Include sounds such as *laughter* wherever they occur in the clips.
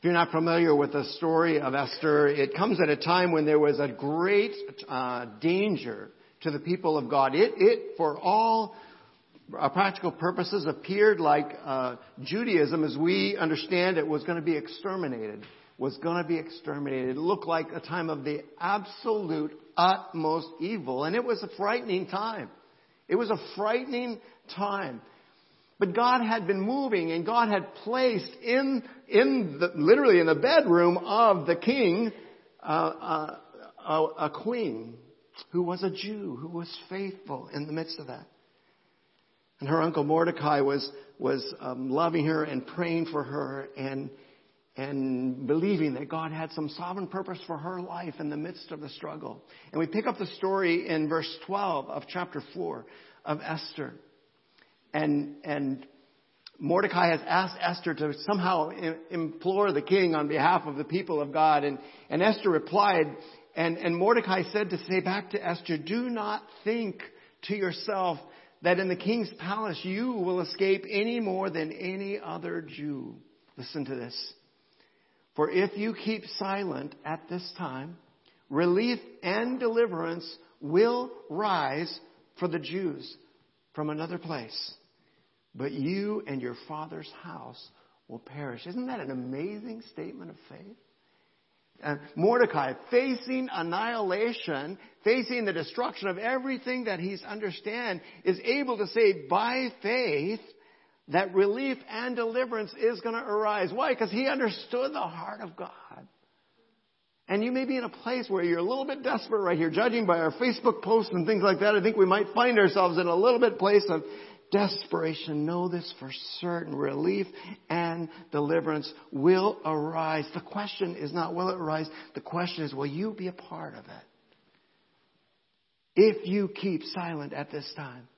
If you're not familiar with the story of Esther, it comes at a time when there was a great uh, danger to the people of God. It, it for all uh, practical purposes, appeared like uh, Judaism, as we understand it, was going to be exterminated. Was going to be exterminated. It looked like a time of the absolute, utmost evil, and it was a frightening time. It was a frightening time. But God had been moving and God had placed in, in the, literally in the bedroom of the king, uh, uh, a, a queen who was a Jew, who was faithful in the midst of that. And her uncle Mordecai was, was um, loving her and praying for her and, and believing that God had some sovereign purpose for her life in the midst of the struggle. And we pick up the story in verse 12 of chapter 4 of Esther and, and Mordecai has asked Esther to somehow implore the king on behalf of the people of God. And, and Esther replied, and, and Mordecai said to say back to Esther, do not think to yourself that in the king's palace you will escape any more than any other Jew. Listen to this. For if you keep silent at this time, relief and deliverance will rise for the Jews from another place but you and your father's house will perish. Isn't that an amazing statement of faith? And Mordecai, facing annihilation, facing the destruction of everything that he's understand, is able to say by faith that relief and deliverance is going to arise. Why? Because he understood the heart of God. And you may be in a place where you're a little bit desperate right here, judging by our Facebook posts and things like that. I think we might find ourselves in a little bit place of desperation, know this for certain. Relief and deliverance will arise. The question is not will it arise? The question is will you be a part of it? If you keep silent at this time,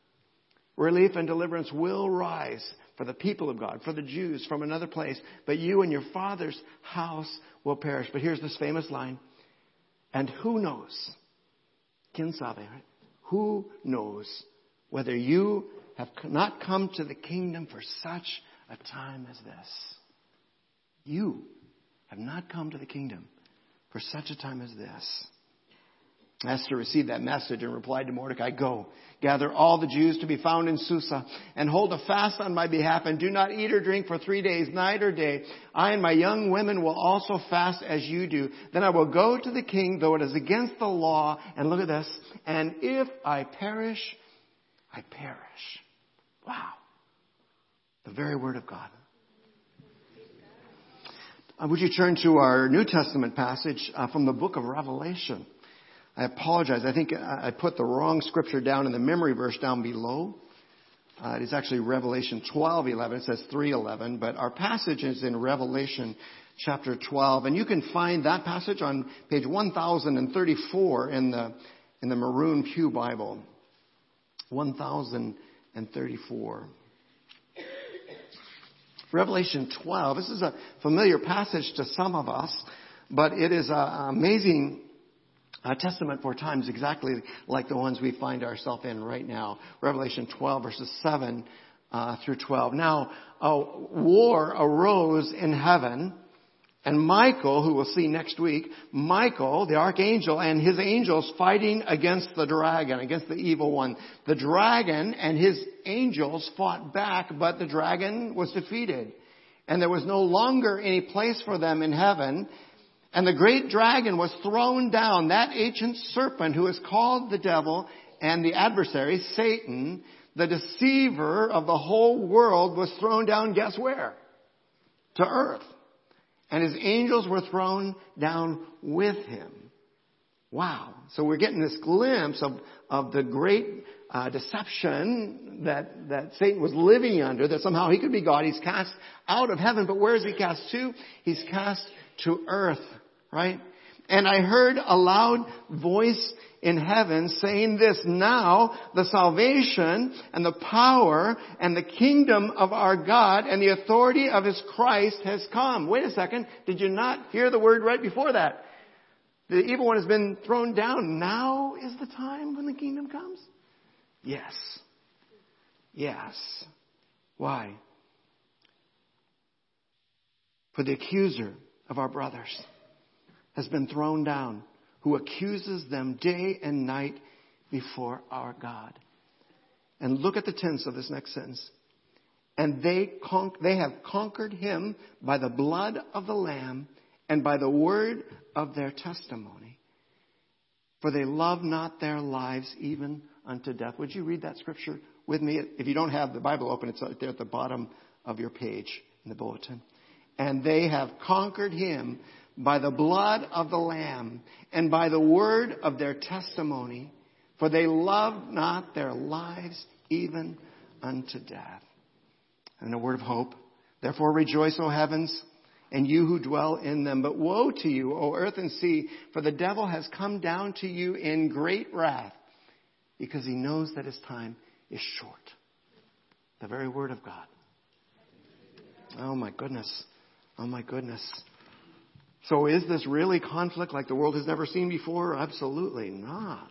relief and deliverance will rise for the people of God, for the Jews from another place, but you and your father's house will perish. But here's this famous line. And who knows? Kin sabe, right? Who knows whether you have not come to the kingdom for such a time as this. You have not come to the kingdom for such a time as this. Esther received that message and replied to Mordecai, Go, gather all the Jews to be found in Susa, and hold a fast on my behalf, and do not eat or drink for three days, night or day. I and my young women will also fast as you do. Then I will go to the king, though it is against the law, and look at this, and if I perish, I perish. Wow. The very Word of God. Uh, would you turn to our New Testament passage uh, from the book of Revelation? I apologize. I think I put the wrong scripture down in the memory verse down below. Uh, it is actually Revelation 12:11. It says 3:11, but our passage is in Revelation chapter 12, and you can find that passage on page 1034 in the in the Maroon Pew Bible. 1034 Revelation 12. This is a familiar passage to some of us, but it is an amazing uh, testament for times exactly like the ones we find ourselves in right now. Revelation 12 verses 7 uh, through 12. Now, a war arose in heaven and Michael, who we'll see next week, Michael, the archangel, and his angels fighting against the dragon, against the evil one. The dragon and his angels fought back, but the dragon was defeated. And there was no longer any place for them in heaven. And the great dragon was thrown down, that ancient serpent who is called the devil and the adversary, Satan, the deceiver of the whole world, was thrown down, guess where? To earth and his angels were thrown down with him. Wow. So we're getting this glimpse of, of the great uh, deception that, that Satan was living under, that somehow he could be God. He's cast out of heaven, but where is he cast to? He's cast to earth, right? And I heard a loud voice in heaven saying this, now the salvation and the power and the kingdom of our God and the authority of His Christ has come. Wait a second. Did you not hear the word right before that? The evil one has been thrown down. Now is the time when the kingdom comes? Yes. Yes. Why? For the accuser of our brothers has been thrown down, who accuses them day and night before our God. And look at the tense of this next sentence. And they, con- they have conquered him by the blood of the Lamb and by the word of their testimony. For they love not their lives even unto death. Would you read that scripture with me? If you don't have the Bible open, it's right there at the bottom of your page in the bulletin. And they have conquered him by the blood of the Lamb and by the word of their testimony, for they loved not their lives even unto death. And a word of hope. Therefore rejoice, O heavens, and you who dwell in them. But woe to you, O earth and sea, for the devil has come down to you in great wrath, because he knows that his time is short. The very word of God. Oh my goodness. Oh my goodness. So is this really conflict like the world has never seen before? Absolutely not.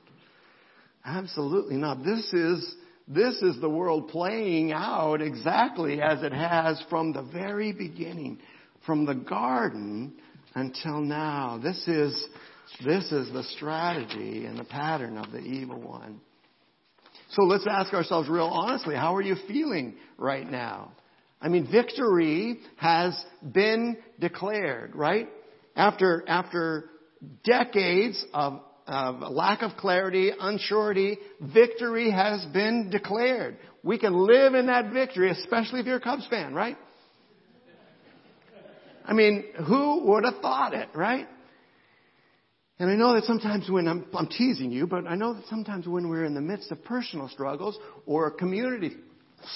Absolutely not. This is, this is the world playing out exactly as it has from the very beginning, from the garden until now. This is, this is the strategy and the pattern of the evil one. So let's ask ourselves real honestly, how are you feeling right now? I mean, victory has been declared, right? After, after decades of, of lack of clarity, unsurety, victory has been declared. We can live in that victory, especially if you're a Cubs fan, right? I mean, who would have thought it, right? And I know that sometimes when I'm, I'm teasing you, but I know that sometimes when we're in the midst of personal struggles or community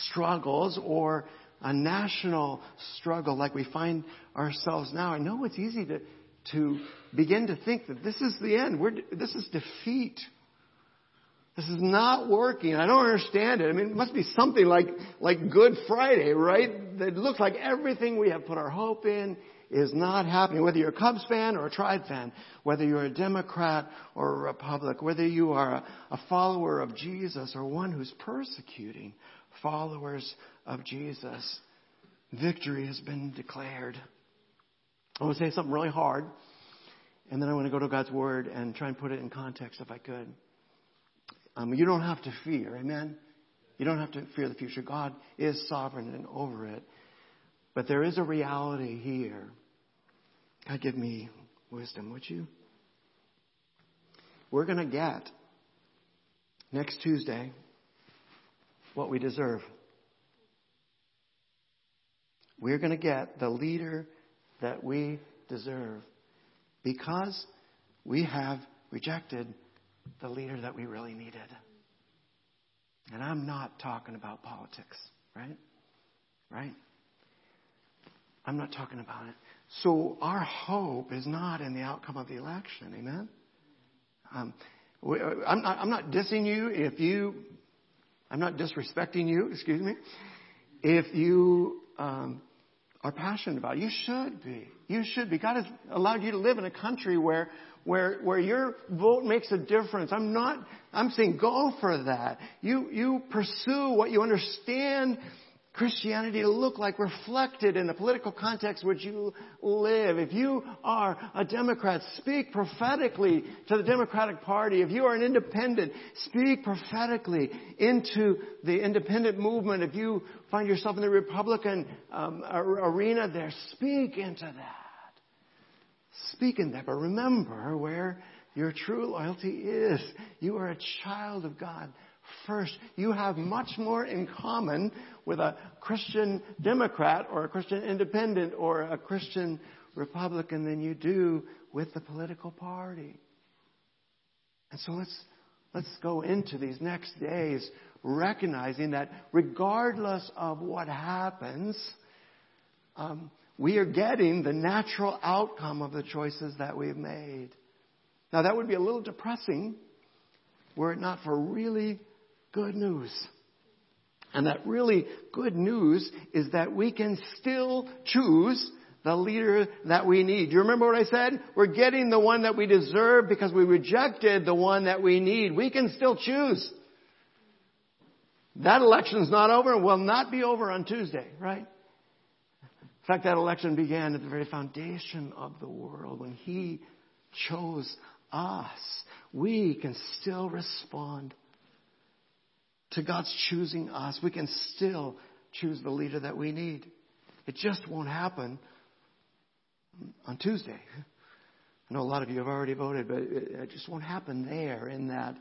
struggles or a national struggle like we find ourselves now, I know it's easy to, to begin to think that this is the end. We're, this is defeat. This is not working. I don't understand it. I mean, it must be something like, like Good Friday, right? That looks like everything we have put our hope in is not happening. Whether you're a Cubs fan or a Tribe fan, whether you're a Democrat or a Republic, whether you are a, a follower of Jesus or one who's persecuting followers of Jesus, victory has been declared. I want to say something really hard, and then I want to go to God's Word and try and put it in context if I could. Um, you don't have to fear, amen? You don't have to fear the future. God is sovereign and over it. But there is a reality here. God, give me wisdom, would you? We're going to get next Tuesday what we deserve. We're going to get the leader that we deserve because we have rejected the leader that we really needed. And I'm not talking about politics, right? Right? I'm not talking about it. So our hope is not in the outcome of the election. Amen? Um, I'm, not, I'm not dissing you if you, I'm not disrespecting you, excuse me, if you um, are passionate about. You should be. You should be. God has allowed you to live in a country where, where, where your vote makes a difference. I'm not, I'm saying go for that. You, you pursue what you understand Christianity to look like reflected in the political context which you live. If you are a Democrat, speak prophetically to the Democratic Party. If you are an independent, speak prophetically into the independent movement. If you find yourself in the Republican um, arena there, speak into that. Speak in that. But remember where your true loyalty is. You are a child of God first. You have much more in common with a Christian Democrat or a Christian Independent or a Christian Republican than you do with the political party. And so let's, let's go into these next days recognizing that regardless of what happens, um, we are getting the natural outcome of the choices that we've made. Now, that would be a little depressing were it not for really good news. And that really good news is that we can still choose the leader that we need. You remember what I said? We're getting the one that we deserve because we rejected the one that we need. We can still choose. That election's not over and will not be over on Tuesday, right? In fact, that election began at the very foundation of the world when He chose us. We can still respond to God's choosing us. We can still choose the leader that we need. It just won't happen on Tuesday. *laughs* I know a lot of you have already voted, but it just won't happen there in that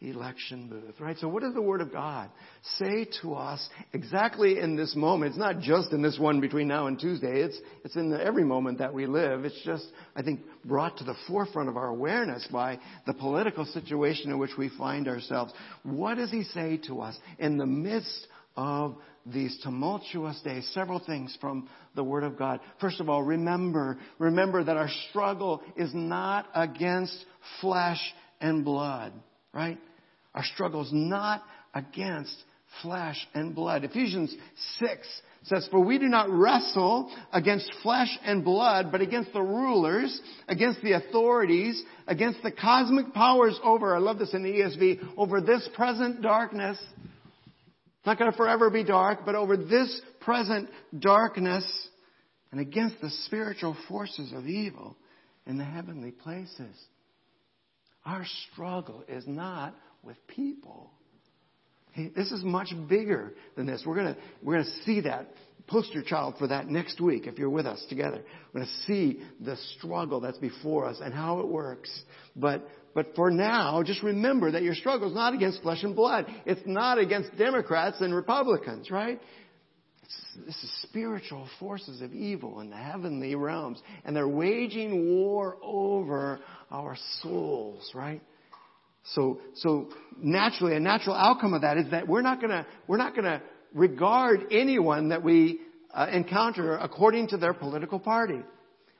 election booth, right? So what does the Word of God say to us exactly in this moment? It's not just in this one between now and Tuesday. It's, it's in the, every moment that we live. It's just, I think, brought to the forefront of our awareness by the political situation in which we find ourselves. What does He say to us in the midst of these tumultuous days. Several things from the Word of God. First of all, remember, remember that our struggle is not against flesh and blood, right? Our struggle is not against flesh and blood. Ephesians 6 says, For we do not wrestle against flesh and blood, but against the rulers, against the authorities, against the cosmic powers over, I love this in the ESV, over this present darkness it's not going to forever be dark, but over this present darkness and against the spiritual forces of evil in the heavenly places. Our struggle is not with people. This is much bigger than this. We're going we're going to see that poster child for that next week if you're with us together. We're going to see the struggle that's before us and how it works. But but for now, just remember that your struggle is not against flesh and blood. It's not against Democrats and Republicans, right? This is spiritual forces of evil in the heavenly realms. And they're waging war over our souls, right? So, so naturally, a natural outcome of that is that we're not gonna, we're not gonna regard anyone that we uh, encounter according to their political party.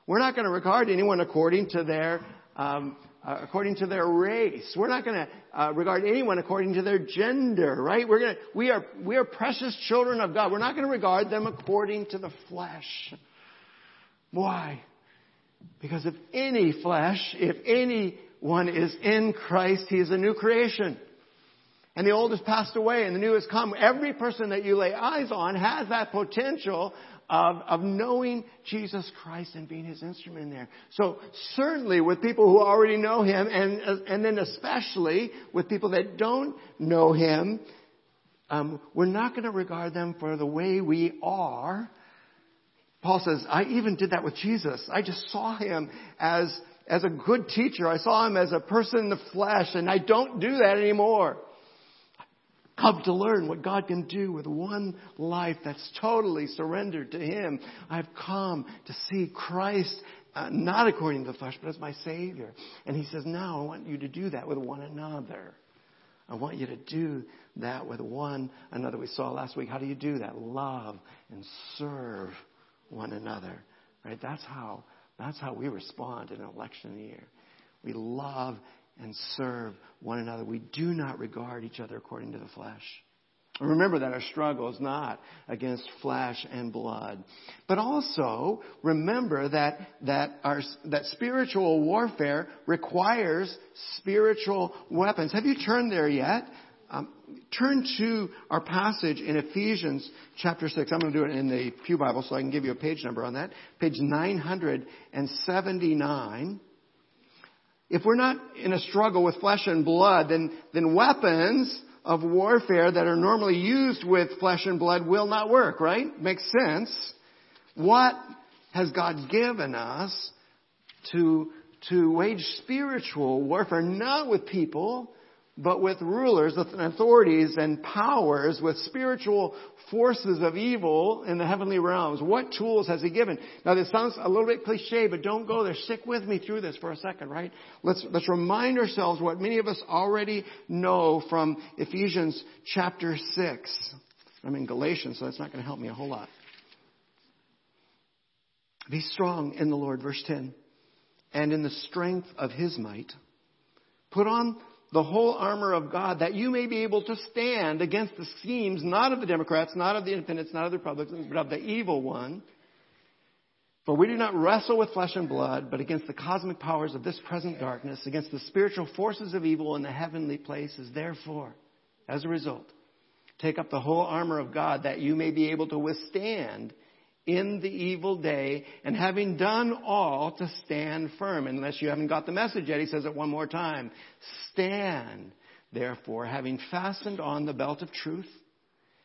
We're not to regard anyone according to their um, uh, according to their race. We're not to uh, regard anyone according to their gender, right? We're to, we are, we are precious children of God. We're not to regard them according to the flesh. Why? Because if any flesh, if anyone is in Christ, he is a new creation. And the old has passed away and the new has come. Every person that you lay eyes on has that potential of, of knowing Jesus Christ and being his instrument in there. So certainly with people who already know him and, and then especially with people that don't know him, um, we're not going to regard them for the way we are. Paul says, I even did that with Jesus. I just saw him as, as a good teacher. I saw him as a person in the flesh and I don't do that anymore come to learn what God can do with one life that's totally surrendered to Him. I've come to see Christ uh, not according to the flesh, but as my Savior. And He says, now I want you to do that with one another. I want you to do that with one another. We saw last week. How do you do that? Love and serve one another. Right? That's how, that's how we respond in an election year. We love and serve one another. We do not regard each other according to the flesh. Remember that our struggle is not against flesh and blood. But also remember that, that our, that spiritual warfare requires spiritual weapons. Have you turned there yet? Um, turn to our passage in Ephesians chapter 6. I'm going to do it in the Pew Bible so I can give you a page number on that. Page 979 if we're not in a struggle with flesh and blood, then, then weapons of warfare that are normally used with flesh and blood will not work, right? Makes sense. What has God given us to, to wage spiritual warfare, not with people, but with rulers and authorities and powers, with spiritual forces of evil in the heavenly realms. What tools has he given? Now this sounds a little bit cliche, but don't go there. Stick with me through this for a second, right? Let's, let's remind ourselves what many of us already know from Ephesians chapter 6. I'm in Galatians, so that's not going to help me a whole lot. Be strong in the Lord, verse 10, and in the strength of his might. Put on the whole armor of God that you may be able to stand against the schemes not of the Democrats, not of the independents, not of the Republicans, but of the evil one. For we do not wrestle with flesh and blood, but against the cosmic powers of this present darkness, against the spiritual forces of evil in the heavenly places. Therefore, as a result, take up the whole armor of God that you may be able to withstand in the evil day, and having done all to stand firm. Unless you haven't got the message yet, he says it one more time. Stand, therefore, having fastened on the belt of truth,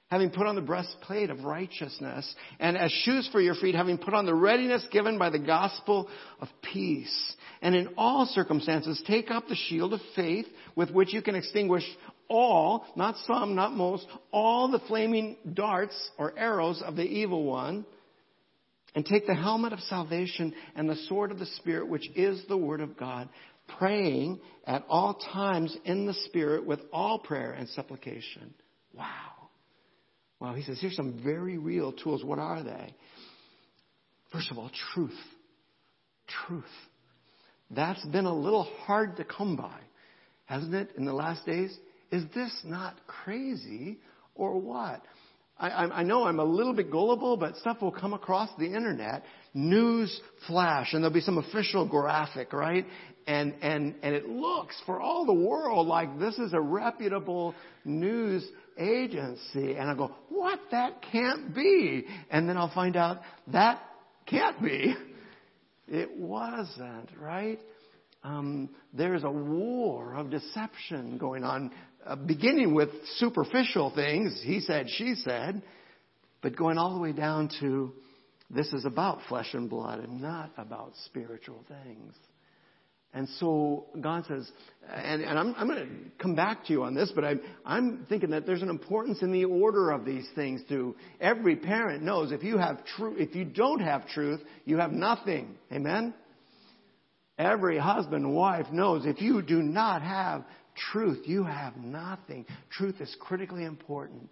having put on the breastplate of righteousness, and as shoes for your feet, having put on the readiness given by the gospel of peace. And in all circumstances, take up the shield of faith with which you can extinguish all, not some, not most, all the flaming darts or arrows of the evil one and take the helmet of salvation and the sword of the Spirit, which is the Word of God, praying at all times in the Spirit with all prayer and supplication. Wow. Wow, he says, here's some very real tools. What are they? First of all, truth. Truth. That's been a little hard to come by, hasn't it, in the last days? Is this not crazy or what? I, I, know I'm a little bit gullible, but stuff will come across the internet, news flash, and there'll be some official graphic, right? And, and, and it looks for all the world like this is a reputable news agency. And I go, what? That can't be. And then I'll find out that can't be. It wasn't, right? Um, there's a war of deception going on uh, beginning with superficial things, he said, she said, but going all the way down to this is about flesh and blood and not about spiritual things. And so God says, and, and I'm, I'm going to come back to you on this, but I'm, I'm thinking that there's an importance in the order of these things too. Every parent knows if you have truth, if you don't have truth, you have nothing. Amen? Every husband and wife knows if you do not have truth, you have nothing. Truth is critically important.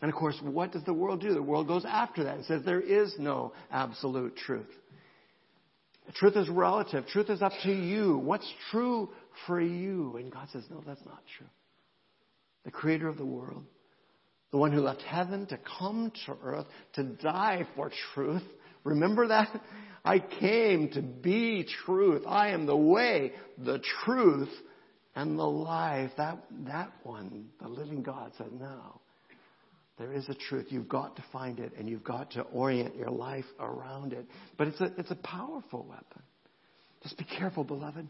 And of course, what does the world do? The world goes after that and says there is no absolute truth. Truth is relative. Truth is up to you. What's true for you? And God says, no, that's not true. The creator of the world, the one who left heaven to come to earth to die for truth. Remember that? I came to be truth. I am the way, the truth, and the life, that, that one, the living God said, no. There is a truth. You've got to find it and you've got to orient your life around it. But it's a, it's a powerful weapon. Just be careful, beloved.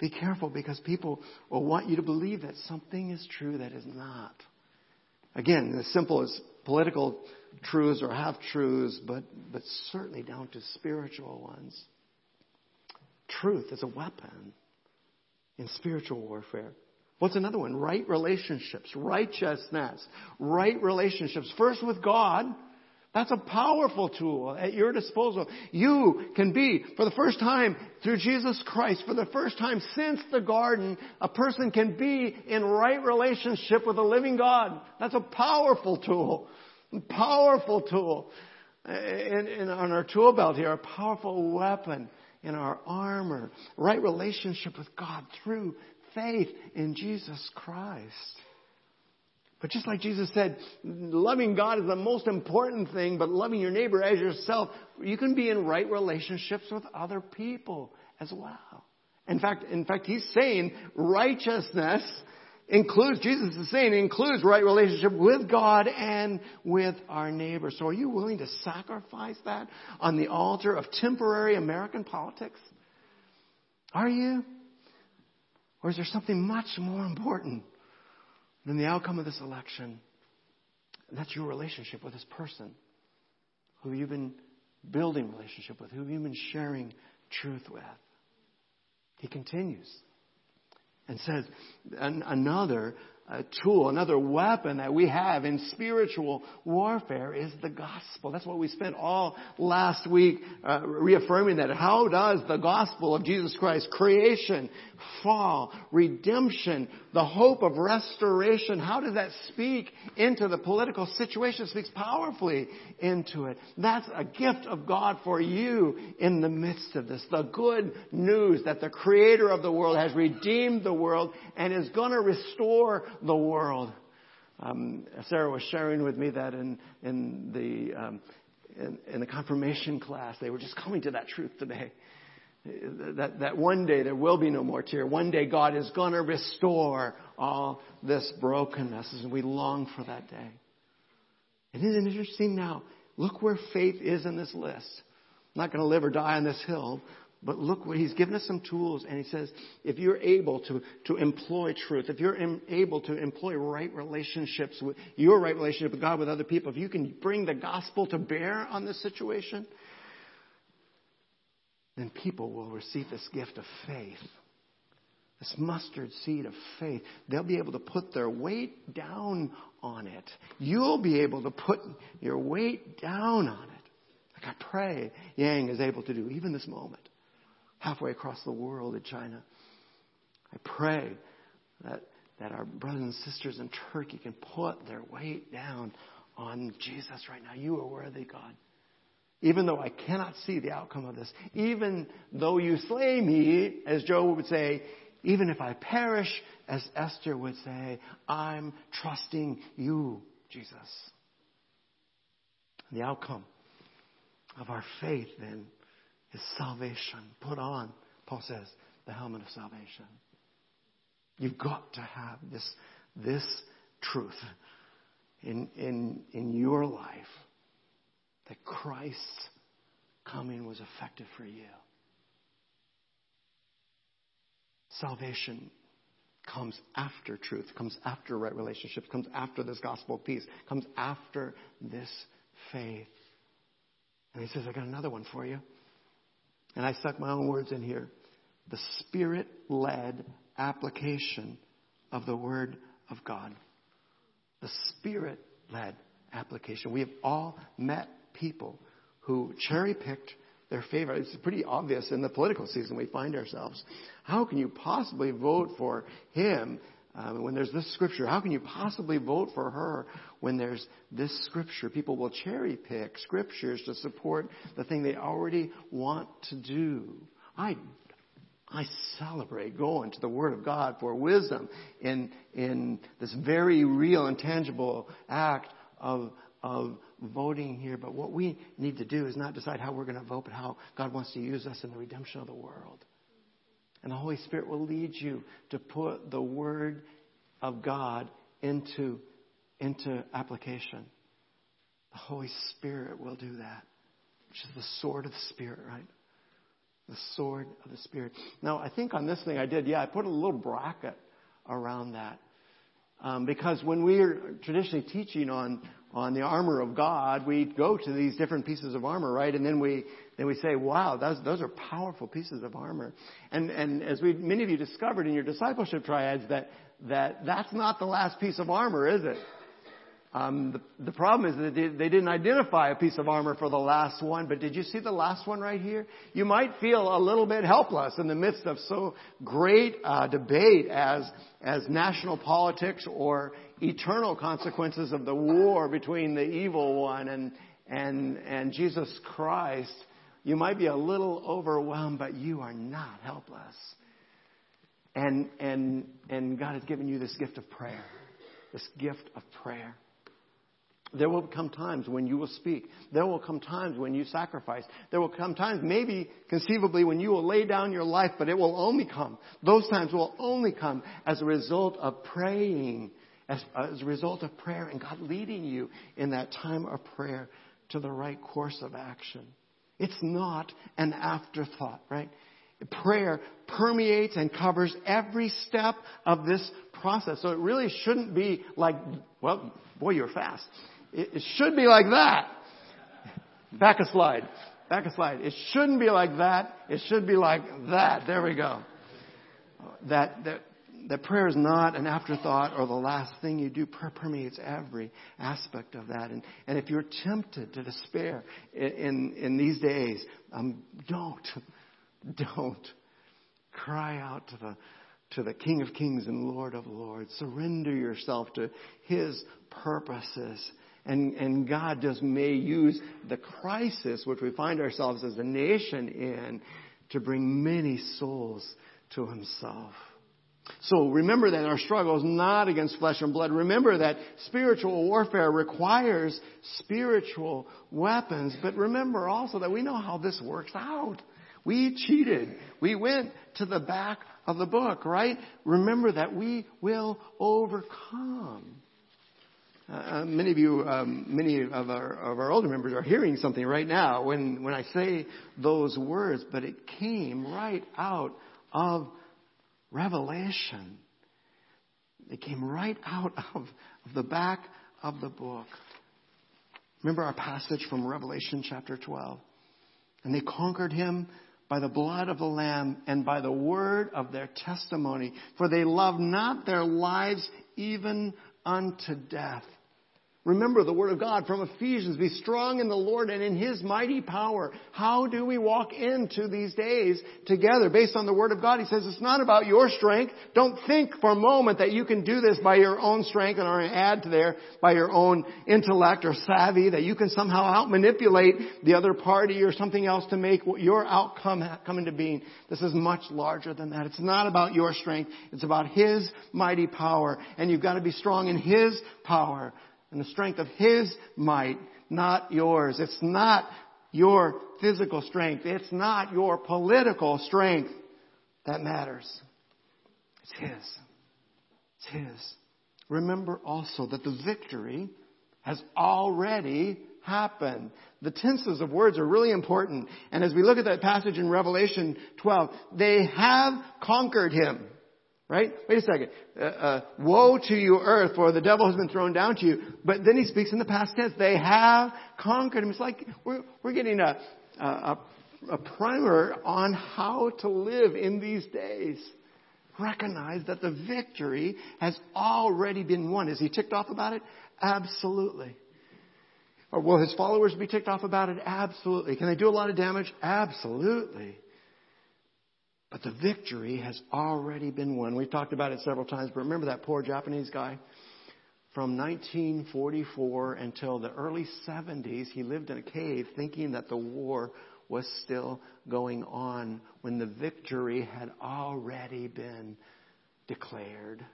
Be careful because people will want you to believe that something is true that is not. Again, as simple as political truths or half truths, but, but certainly down to spiritual ones. Truth is a weapon in spiritual warfare. What's another one? Right relationships, righteousness, right relationships. First with God. That's a powerful tool at your disposal. You can be, for the first time through Jesus Christ, for the first time since the garden, a person can be in right relationship with the living God. That's a powerful tool. Powerful tool. In, in, on our tool belt here, a powerful weapon in our armor, right relationship with God through faith in Jesus Christ. But just like Jesus said, loving God is the most important thing, but loving your neighbor as yourself, you can be in right relationships with other people as well. In fact, in fact, he's saying righteousness includes, Jesus is saying, includes right relationship with God and with our neighbor. So are you willing to sacrifice that on the altar of temporary American politics? Are you? Or is there something much more important than the outcome of this election? And that's your relationship with this person who you've been building relationship with, who you've been sharing truth with. He continues and says another uh, tool, another weapon that we have in spiritual warfare is the gospel. That's what we spent all last week uh, reaffirming that. How does the gospel of Jesus Christ, creation, fall, redemption, the hope of restoration, how does that speak into the political situation? It speaks powerfully into it. That's a gift of God for you in the midst of this. The good news that the creator of the world has redeemed the world and is going to restore the world. Um, Sarah was sharing with me that in, in the, um, in, in the confirmation class, they were just coming to that truth today that, that one day there will be no more tear. One day God is going to restore all this brokenness, and we long for that day. And isn't it interesting now? Look where faith is in this list. I'm not going to live or die on this hill, but look he's given us some tools, and he says, if you're able to, to employ truth, if you're in, able to employ right relationships with your right relationship with God, with other people, if you can bring the gospel to bear on this situation, then people will receive this gift of faith. This mustard seed of faith. They'll be able to put their weight down on it. You'll be able to put your weight down on it. Like I pray Yang is able to do even this moment halfway across the world in China. I pray that, that our brothers and sisters in Turkey can put their weight down on Jesus right now. You are worthy, God. Even though I cannot see the outcome of this, even though you slay me, as Job would say, even if I perish, as Esther would say, I'm trusting you, Jesus. The outcome of our faith then is salvation. Put on, Paul says, the helmet of salvation. You've got to have this, this truth in, in, in your life that Christ's coming was effective for you. Salvation comes after truth, comes after right relationships, comes after this gospel peace, comes after this faith. And he says, I got another one for you. And I stuck my own words in here. The spirit led application of the Word of God. The spirit led application. We have all met people who cherry picked their favorite. It's pretty obvious in the political season we find ourselves. How can you possibly vote for him um, when there's this scripture? How can you possibly vote for her when there's this scripture? People will cherry pick scriptures to support the thing they already want to do. I I celebrate going to the Word of God for wisdom in, in this very real and tangible act of, of voting here. But what we need to do is not decide how we're going to vote, but how God wants to use us in the redemption of the world. And the Holy Spirit will lead you to put the Word of God into, into application. The Holy Spirit will do that, which is the sword of the Spirit, right? The sword of the Spirit. Now, I think on this thing I did, yeah, I put a little bracket around that. Um, because when we're traditionally teaching on on the armor of God, we go to these different pieces of armor, right? And then we then we say, "Wow, those those are powerful pieces of armor." And and as we many of you discovered in your discipleship triads, that that that's not the last piece of armor, is it? Um, the, the, problem is that they, they, didn't identify a piece of armor for the last one, but did you see the last one right here? You might feel a little bit helpless in the midst of so great uh, debate as as national politics or eternal consequences of the war between the evil one and and and Jesus Christ. You might be a little overwhelmed, but you are not helpless. And and and God has given you this gift of prayer, this gift of prayer. There will come times when you will speak. There will come times when you sacrifice. There will come times, maybe conceivably, when you will lay down your life, but it will only come. Those times will only come as a result of praying, as, as a result of prayer and God leading you in that time of prayer to the right course of action. It's not an afterthought, right? Prayer permeates and covers every step of this process. So it really shouldn't be like, well, boy, you're fast. It, should be like that. Back a slide. Back a slide. It shouldn't be like that. It should be like that. There we go. That, that, that prayer is not an afterthought or the last thing you do. Prayer permeates every aspect of that. And, and if you're tempted to despair in, in, in these days, um, don't. *laughs* Don't. Cry out to the, to the King of Kings and Lord of Lords. Surrender yourself to His purposes and, and God just may use the crisis which we find ourselves as a nation in to bring many souls to Himself. So remember that our struggle is not against flesh and blood. Remember that spiritual warfare requires spiritual weapons. But remember also that we know how this works out. We cheated. We went to the back of the book, right? Remember that we will overcome. Uh, many of you, um, many of our, of our older members are hearing something right now when, when I say those words, but it came right out of Revelation. It came right out *laughs* of, of the back of the book. Remember our passage from Revelation chapter 12. And they conquered him by the blood of the Lamb and by the word of their testimony. For they loved not their lives even unto death. Remember the word of God from Ephesians. Be strong in the Lord and in His mighty power. How do we walk into these days together based on the word of God? He says it's not about your strength. Don't think for a moment that you can do this by your own strength and add to there by your own intellect or savvy, that you can somehow out manipulate the other party or something else to make your outcome come into being. This is much larger than that. It's not about your strength. It's about His mighty power. And you've got to be strong in His power and the strength of His might, not yours. It's not your physical strength. It's not your political strength that matters. It's His. It's His. Remember also that the victory has already happened. The tenses of words are really important. And as we look at that passage in Revelation 12, they have conquered him. Right? Wait a second. Uh, uh, woe to you, earth, for the devil has been thrown down to you. But then he speaks in the past tense. They have conquered him. It's like we're, we're getting a, a, a primer on how to live in these days. Recognize that the victory has already been won. Is he ticked off about it? Absolutely. Or will his followers be ticked off about it? Absolutely. Can they do a lot of damage? Absolutely. But the victory has already been won. We've talked about it several times, but remember that poor Japanese guy? From 1944 until the early 70s, he lived in a cave thinking that the war was still going on when the victory had already been declared.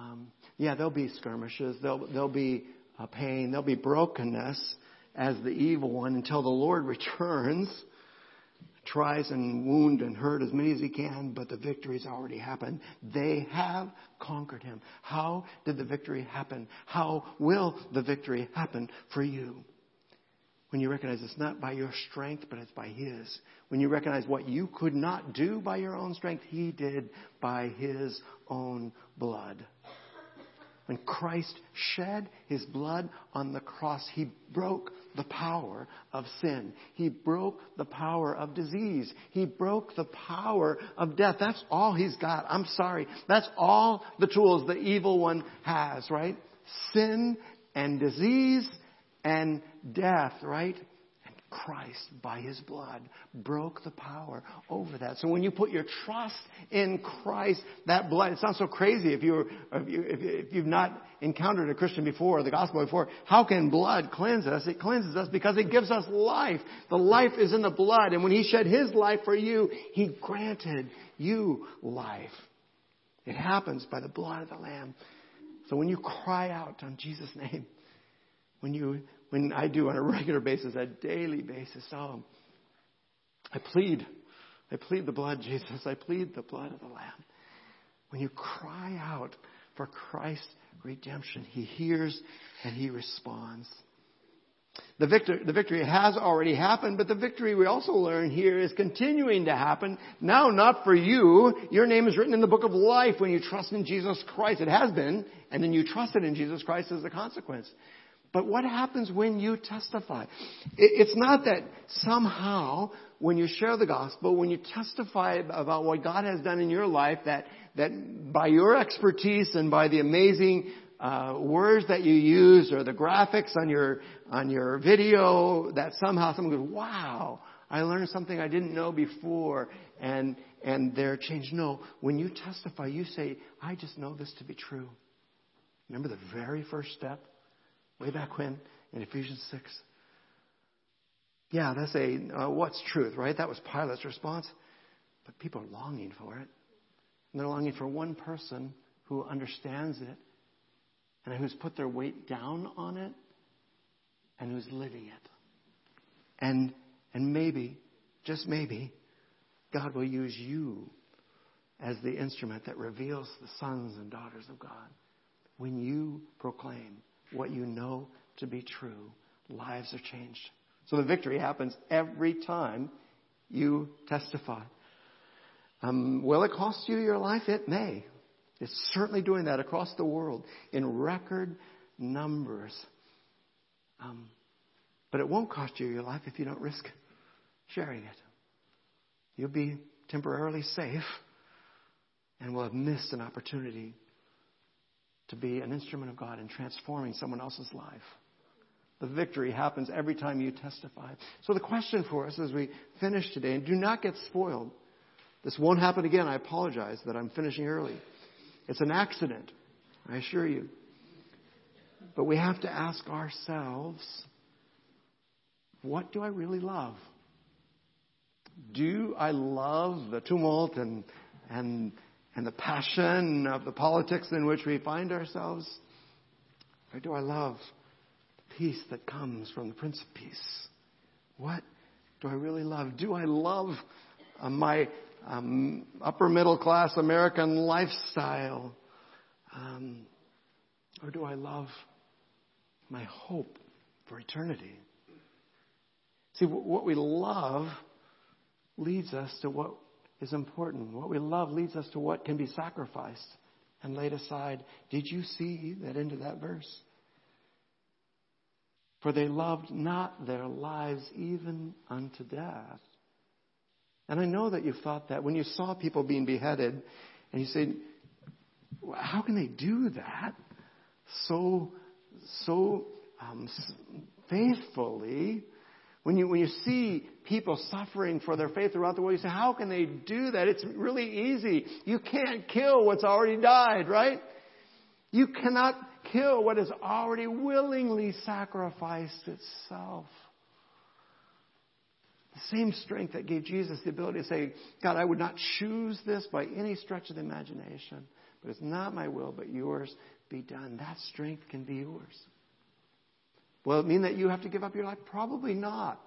Um, yeah, there'll be skirmishes, there'll, there'll be uh, pain, there'll be brokenness as the evil one until the Lord *laughs* returns tries and wound and hurt as many as he can, but the victory's already happened. They have conquered him. How did the victory happen? How will the victory happen for you? When you recognize it's not by your strength, but it's by His. When you recognize what you could not do by your own strength, He did by His own blood. When Christ shed his blood on the cross, he broke the power of sin. He broke the power of disease. He broke the power of death. That's all he's got. I'm sorry. That's all the tools the evil one has, right? Sin and disease and death, right? Christ, by His blood, broke the power over that. So when you put your trust in Christ, that blood, it sounds so crazy if, you if, you, you've not encountered a Christian before, the gospel before. How can blood cleanse us? It cleanses us because it gives us life. The life is in the blood. And when He shed His life for you, He granted you life. It happens by the blood of the Lamb. So when you cry out on Jesus' name, when you when I do on a *laughs* regular basis, a daily basis. Oh, I plead. I plead the blood, *laughs* Jesus. I plead the blood of the Lamb. When you cry out for Christ's redemption, He hears and He responds. The victory, the victory has already happened, but the victory we also learn here is continuing to happen. Now, not for you. Your name is written in the book of life when you trust in Jesus Christ. It has been, and then you trusted in Jesus Christ as a consequence. But what happens when you testify? It's not that somehow when you share the gospel, when you testify about what God has done in your life, that, that by your expertise and by the amazing uh, words that you use or the graphics on your on your video, that somehow someone goes, "Wow, I learned something I didn't know before," and and they're changed. No, when you testify, you say, "I just know this to be true." Remember the very first step way back when in Ephesians 6. Yeah, that's a uh, what's truth, right? That was Pilate's response. But people are longing for it. And they're longing for one person who understands it and who's put their weight down on it and who's living it. And and maybe, just maybe, God will use you as the instrument that reveals the sons and daughters of God when you proclaim what you know to be true, lives are changed. So the victory happens every time you testify. Um, will it cost you your life? It may. It's certainly doing that across the world in record numbers. Um, but it won't cost you your life if you don't risk sharing it. You'll be temporarily safe and will have missed an opportunity to be an instrument of God in transforming someone else's life. The victory happens every time you testify. So the question for us as we finish today, and do not get spoiled. This won't happen again. I apologize that I'm finishing early. It's an accident, I assure you. But we have to ask ourselves, what do I really love? Do I love the tumult and, and, and the passion of the politics in which we find ourselves? Or do I love the peace that comes from the Prince of Peace? What do I really love? Do I love uh, my um, upper middle class American lifestyle? Um, or do I love my hope for eternity? See, what we love leads us to what is important. What we love leads us to what can be sacrificed and laid aside. Did you see that into that verse? For they loved not their lives even unto death. And I know that you thought that when you saw people being beheaded, and you said, how can they do that so, so um, faithfully? When you, when you see people suffering for their faith throughout the world, you say, how can they do that? It's really easy. You can't kill what's already died, right? You cannot kill what has already willingly sacrificed itself. The same strength that gave Jesus the ability to say, God, I would not choose this by any stretch of the imagination, but it's not my will, but yours be done. That strength can be yours. Will it mean that you have to give up your life? Probably not.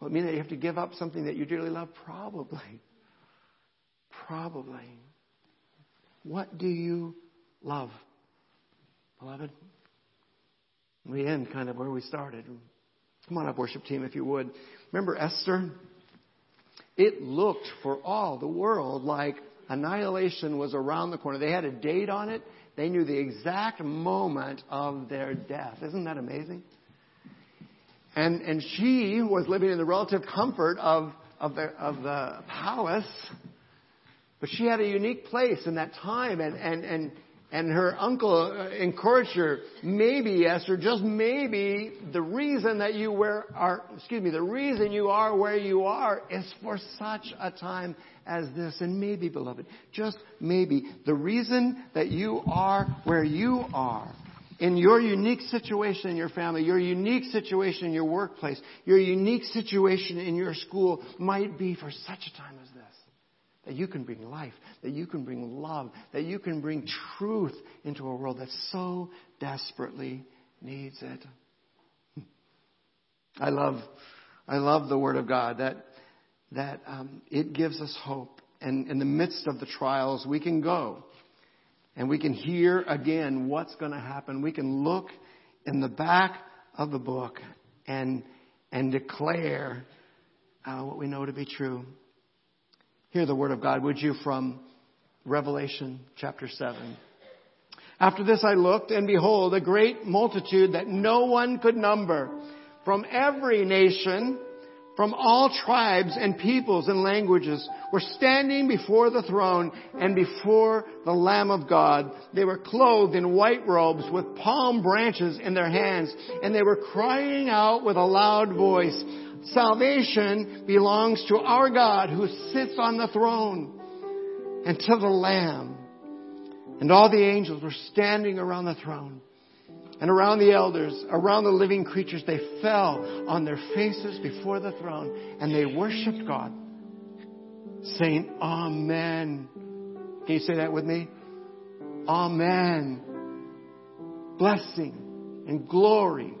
Will it mean that you have to give up something that you dearly love? Probably. Probably. What do you love, beloved? We end kind of where we started. Come on up, worship team, if you would. Remember Esther? It looked for all the world like annihilation was around the corner. They had a date on it. They knew the exact moment of their death. Isn't that amazing? And, and she was living in the relative comfort of, of, the, of the palace, but she had a unique place in that time. And, and, and and her uncle uh, encouraged her, maybe, Esther, just maybe, the reason that you were, are, excuse me, the reason you are where you are is for such a time as this. And maybe, beloved, just maybe, the reason that you are where you are in your unique situation in your family, your unique situation in your workplace, your unique situation in your school might be for such a time as this that you can bring life, that you can bring love, that you can bring truth into a world that so desperately needs it. *laughs* I love, I love the Word of God that that um, it gives us hope, and in the midst of the trials, we can go and we can hear again what's going to happen. We can look in the back of the book and and declare uh, what we know to be true. Hear the word of God, would you, from Revelation chapter 7. After this I looked, and behold, a great multitude that no one could number, from every nation, from all tribes and peoples and languages, were standing before the throne and before the Lamb of God. They were clothed in white robes with palm branches in their hands, and they were crying out with a loud voice, Salvation belongs to our God who sits on the throne and to the Lamb. And all the angels were standing around the throne and around the elders, around the living creatures. They fell on their faces before the throne and they worshiped God, saying, Amen. Can you say that with me? Amen. Blessing and glory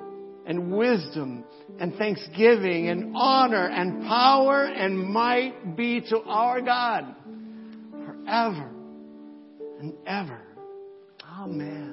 and wisdom and thanksgiving and honor and power and might be to our God forever and ever. Amen.